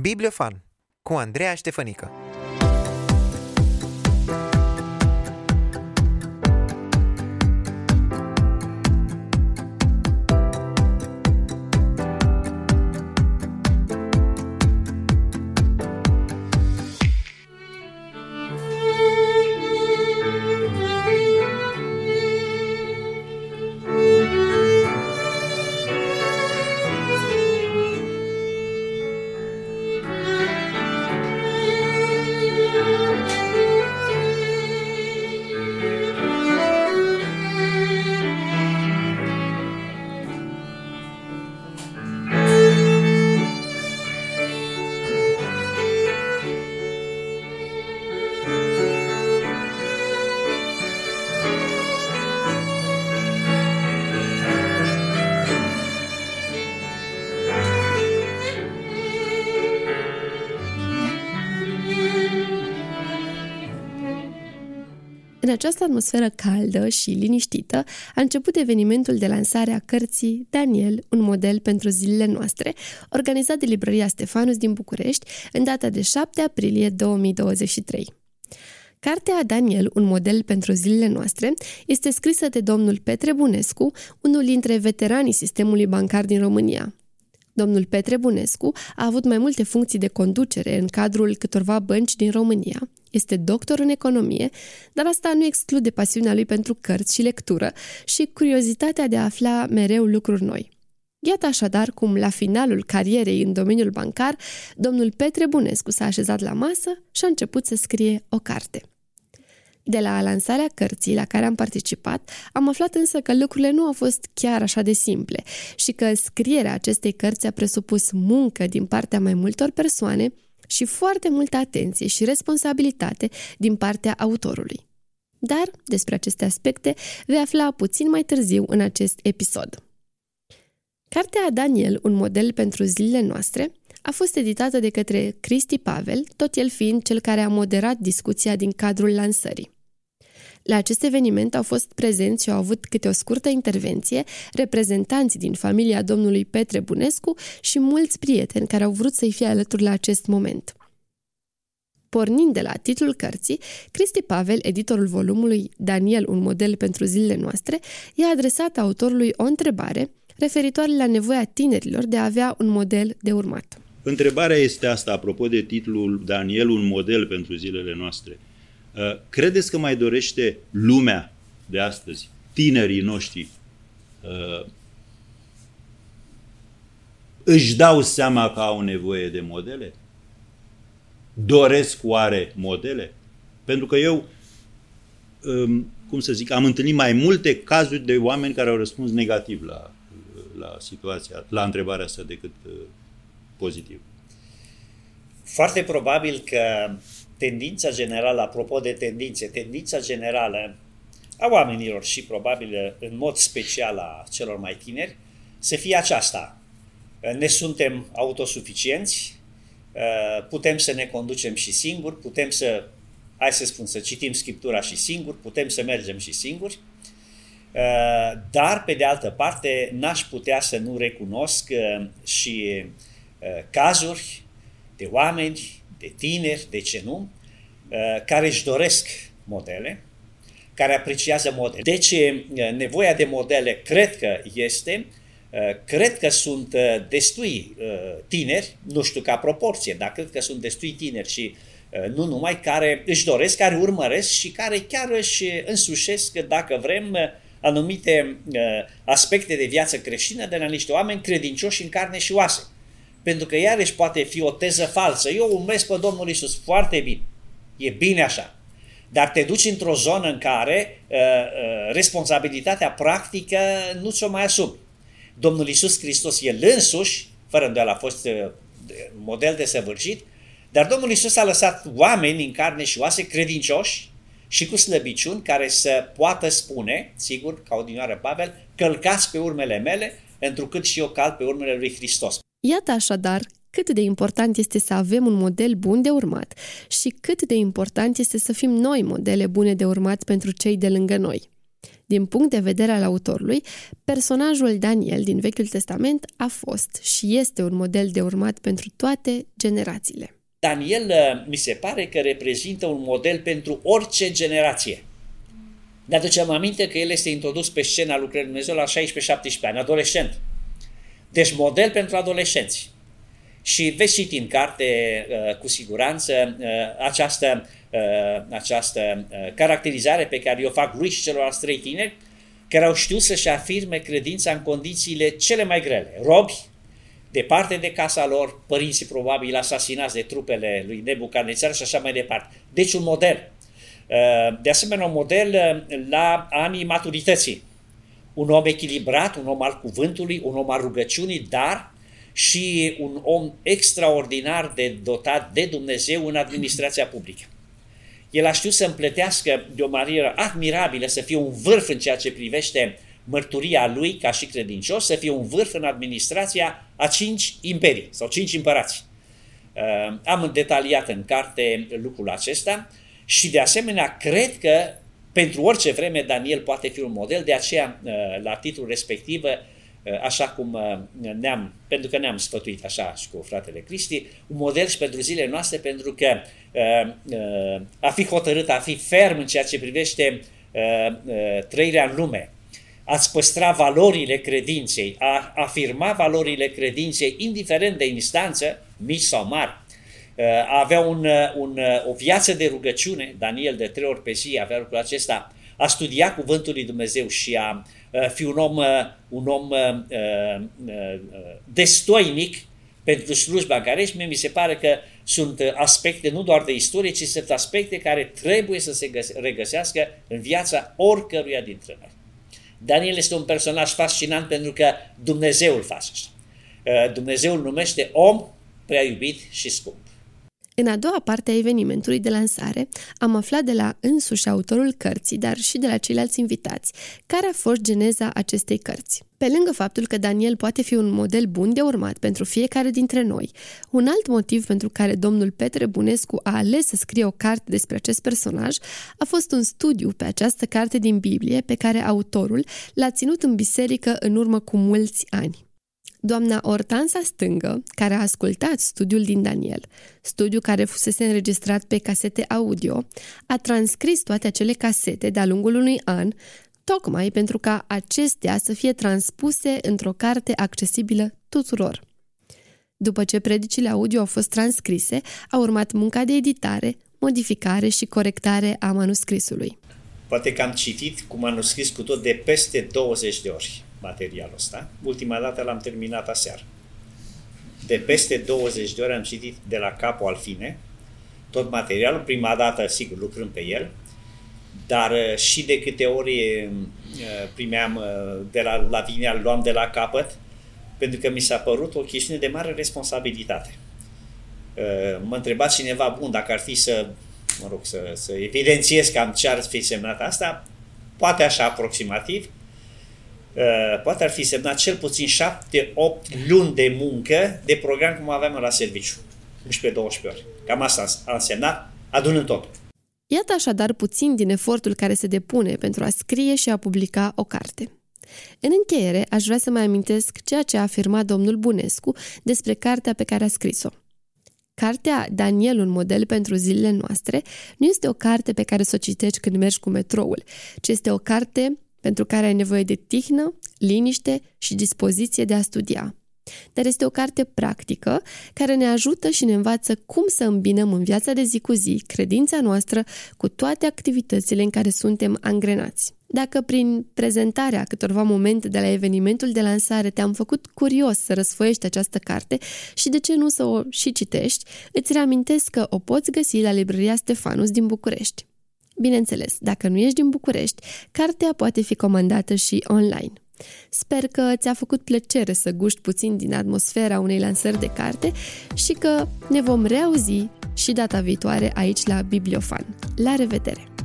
Bibliofan cu Andreea Ștefănică În această atmosferă caldă și liniștită a început evenimentul de lansare a cărții Daniel, un model pentru zilele noastre, organizat de Librăria Stefanus din București în data de 7 aprilie 2023. Cartea Daniel, un model pentru zilele noastre, este scrisă de domnul Petre Bunescu, unul dintre veteranii sistemului bancar din România. Domnul Petre Bunescu a avut mai multe funcții de conducere în cadrul câtorva bănci din România, este doctor în economie, dar asta nu exclude pasiunea lui pentru cărți și lectură și curiozitatea de a afla mereu lucruri noi. Iată așadar cum, la finalul carierei în domeniul bancar, domnul Petre Bunescu s-a așezat la masă și a început să scrie o carte. De la lansarea cărții la care am participat, am aflat însă că lucrurile nu au fost chiar așa de simple și că scrierea acestei cărți a presupus muncă din partea mai multor persoane și foarte multă atenție și responsabilitate din partea autorului. Dar despre aceste aspecte vei afla puțin mai târziu în acest episod. Cartea Daniel, un model pentru zilele noastre, a fost editată de către Cristi Pavel, tot el fiind cel care a moderat discuția din cadrul lansării. La acest eveniment au fost prezenți și au avut câte o scurtă intervenție reprezentanți din familia domnului Petre Bunescu și mulți prieteni care au vrut să-i fie alături la acest moment. Pornind de la titlul cărții, Cristi Pavel, editorul volumului Daniel, un model pentru zilele noastre, i-a adresat autorului o întrebare referitoare la nevoia tinerilor de a avea un model de urmat. Întrebarea este asta, apropo de titlul Daniel, un model pentru zilele noastre – Uh, credeți că mai dorește lumea de astăzi, tinerii noștri, uh, își dau seama că au nevoie de modele? Doresc oare modele? Pentru că eu, um, cum să zic, am întâlnit mai multe cazuri de oameni care au răspuns negativ la, la situația, la întrebarea asta decât uh, pozitiv. Foarte probabil că tendința generală, apropo de tendințe, tendința generală a oamenilor și probabil în mod special a celor mai tineri, să fie aceasta. Ne suntem autosuficienți, putem să ne conducem și singuri, putem să, hai să spun, să citim Scriptura și singuri, putem să mergem și singuri, dar, pe de altă parte, n-aș putea să nu recunosc și cazuri de oameni de tineri, de ce nu, uh, care își doresc modele, care apreciază modele. Deci uh, nevoia de modele cred că este, uh, cred că sunt destui tineri, nu știu ca proporție, dar cred că sunt destui tineri și nu numai care își doresc, care urmăresc și care chiar își însușesc, dacă vrem, anumite aspecte de viață creștină de la niște oameni credincioși în carne și oase. Pentru că iarăși poate fi o teză falsă. Eu urmesc pe Domnul Isus foarte bine. E bine așa. Dar te duci într-o zonă în care uh, uh, responsabilitatea practică nu ți-o mai asumi. Domnul Isus Hristos, El însuși, fără îndoială a fost uh, model de săvârșit, dar Domnul Isus a lăsat oameni în carne și oase credincioși și cu slăbiciuni care să poată spune, sigur, ca odinioară Pavel, călcați pe urmele mele, întrucât și eu cal pe urmele lui Hristos. Iată așadar cât de important este să avem un model bun de urmat și cât de important este să fim noi modele bune de urmat pentru cei de lângă noi. Din punct de vedere al autorului, personajul Daniel din Vechiul Testament a fost și este un model de urmat pentru toate generațiile. Daniel uh, mi se pare că reprezintă un model pentru orice generație. Ne aducem aminte că el este introdus pe scena lucrării Dumnezeu la 16-17 ani, adolescent. Deci model pentru adolescenți. Și veți citi în carte uh, cu siguranță uh, această, această caracterizare pe care o fac lui și celorlalți trei tineri care au știut să-și afirme credința în condițiile cele mai grele. Robi, departe de casa lor, părinții probabil asasinați de trupele lui Nebucarnețar și așa mai departe. Deci un model. Uh, de asemenea, un model uh, la anii maturității. Un om echilibrat, un om al cuvântului, un om al rugăciunii, dar și un om extraordinar de dotat de Dumnezeu în administrația publică. El a știut să împletească de o manieră admirabilă, să fie un vârf în ceea ce privește mărturia lui ca și credincios, să fie un vârf în administrația a cinci imperii sau cinci împărați. Uh, am detaliat în carte lucrul acesta și de asemenea cred că pentru orice vreme Daniel poate fi un model, de aceea uh, la titlul respectiv uh, așa cum ne-am, pentru că ne-am sfătuit așa și cu fratele Cristi, un model și pentru zilele noastre, pentru că a fi hotărât, a fi ferm în ceea ce privește trăirea în lume, ați păstra valorile credinței, a afirma valorile credinței, indiferent de instanță, mici sau mari, a avea un, un, o viață de rugăciune, Daniel de trei ori pe zi avea lucrul acesta, a studia cuvântul lui Dumnezeu și a fi un om, un om destoinic pentru slujba în care mi se pare că sunt aspecte nu doar de istorie, ci sunt aspecte care trebuie să se regăsească în viața oricăruia dintre noi. Daniel este un personaj fascinant pentru că Dumnezeu îl face. Uh, Dumnezeu îl numește om prea iubit și scump. În a doua parte a evenimentului de lansare, am aflat de la însuși autorul cărții, dar și de la ceilalți invitați, care a fost geneza acestei cărți. Pe lângă faptul că Daniel poate fi un model bun de urmat pentru fiecare dintre noi, un alt motiv pentru care domnul Petre Bunescu a ales să scrie o carte despre acest personaj a fost un studiu pe această carte din Biblie pe care autorul l-a ținut în biserică în urmă cu mulți ani. Doamna Ortansa Stângă, care a ascultat studiul din Daniel, studiu care fusese înregistrat pe casete audio, a transcris toate acele casete de-a lungul unui an, tocmai pentru ca acestea să fie transpuse într-o carte accesibilă tuturor. După ce predicile audio au fost transcrise, a urmat munca de editare, modificare și corectare a manuscrisului. Poate că am citit cu manuscris cu tot de peste 20 de ori materialul ăsta. Ultima dată l-am terminat aseară. De peste 20 de ore am citit de la capul al fine tot materialul, prima dată, sigur, lucrând pe el, dar uh, și de câte ori uh, primeam uh, de la Lavinia, îl luam de la capăt, pentru că mi s-a părut o chestiune de mare responsabilitate. Mă întreba cineva, bun, dacă ar fi să, mă rog, să, să evidențiez cam ce ar fi semnat asta, poate așa aproximativ, Uh, poate ar fi semnat cel puțin 7-8 luni de muncă de program cum aveam la serviciu. 11-12 ori. Cam asta a însemnat, adunând tot. Iată așadar puțin din efortul care se depune pentru a scrie și a publica o carte. În încheiere, aș vrea să mai amintesc ceea ce a afirmat domnul Bunescu despre cartea pe care a scris-o. Cartea Daniel, un model pentru zilele noastre, nu este o carte pe care să o citești când mergi cu metroul, ci este o carte pentru care ai nevoie de tihnă, liniște și dispoziție de a studia. Dar este o carte practică care ne ajută și ne învață cum să îmbinăm în viața de zi cu zi credința noastră cu toate activitățile în care suntem angrenați. Dacă prin prezentarea câtorva momente de la evenimentul de lansare te-am făcut curios să răsfoiești această carte și de ce nu să o și citești, îți reamintesc că o poți găsi la librăria Stefanus din București. Bineînțeles, dacă nu ești din București, cartea poate fi comandată și online. Sper că ți-a făcut plăcere să guști puțin din atmosfera unei lansări de carte și că ne vom reauzi și data viitoare aici la Bibliofan. La revedere!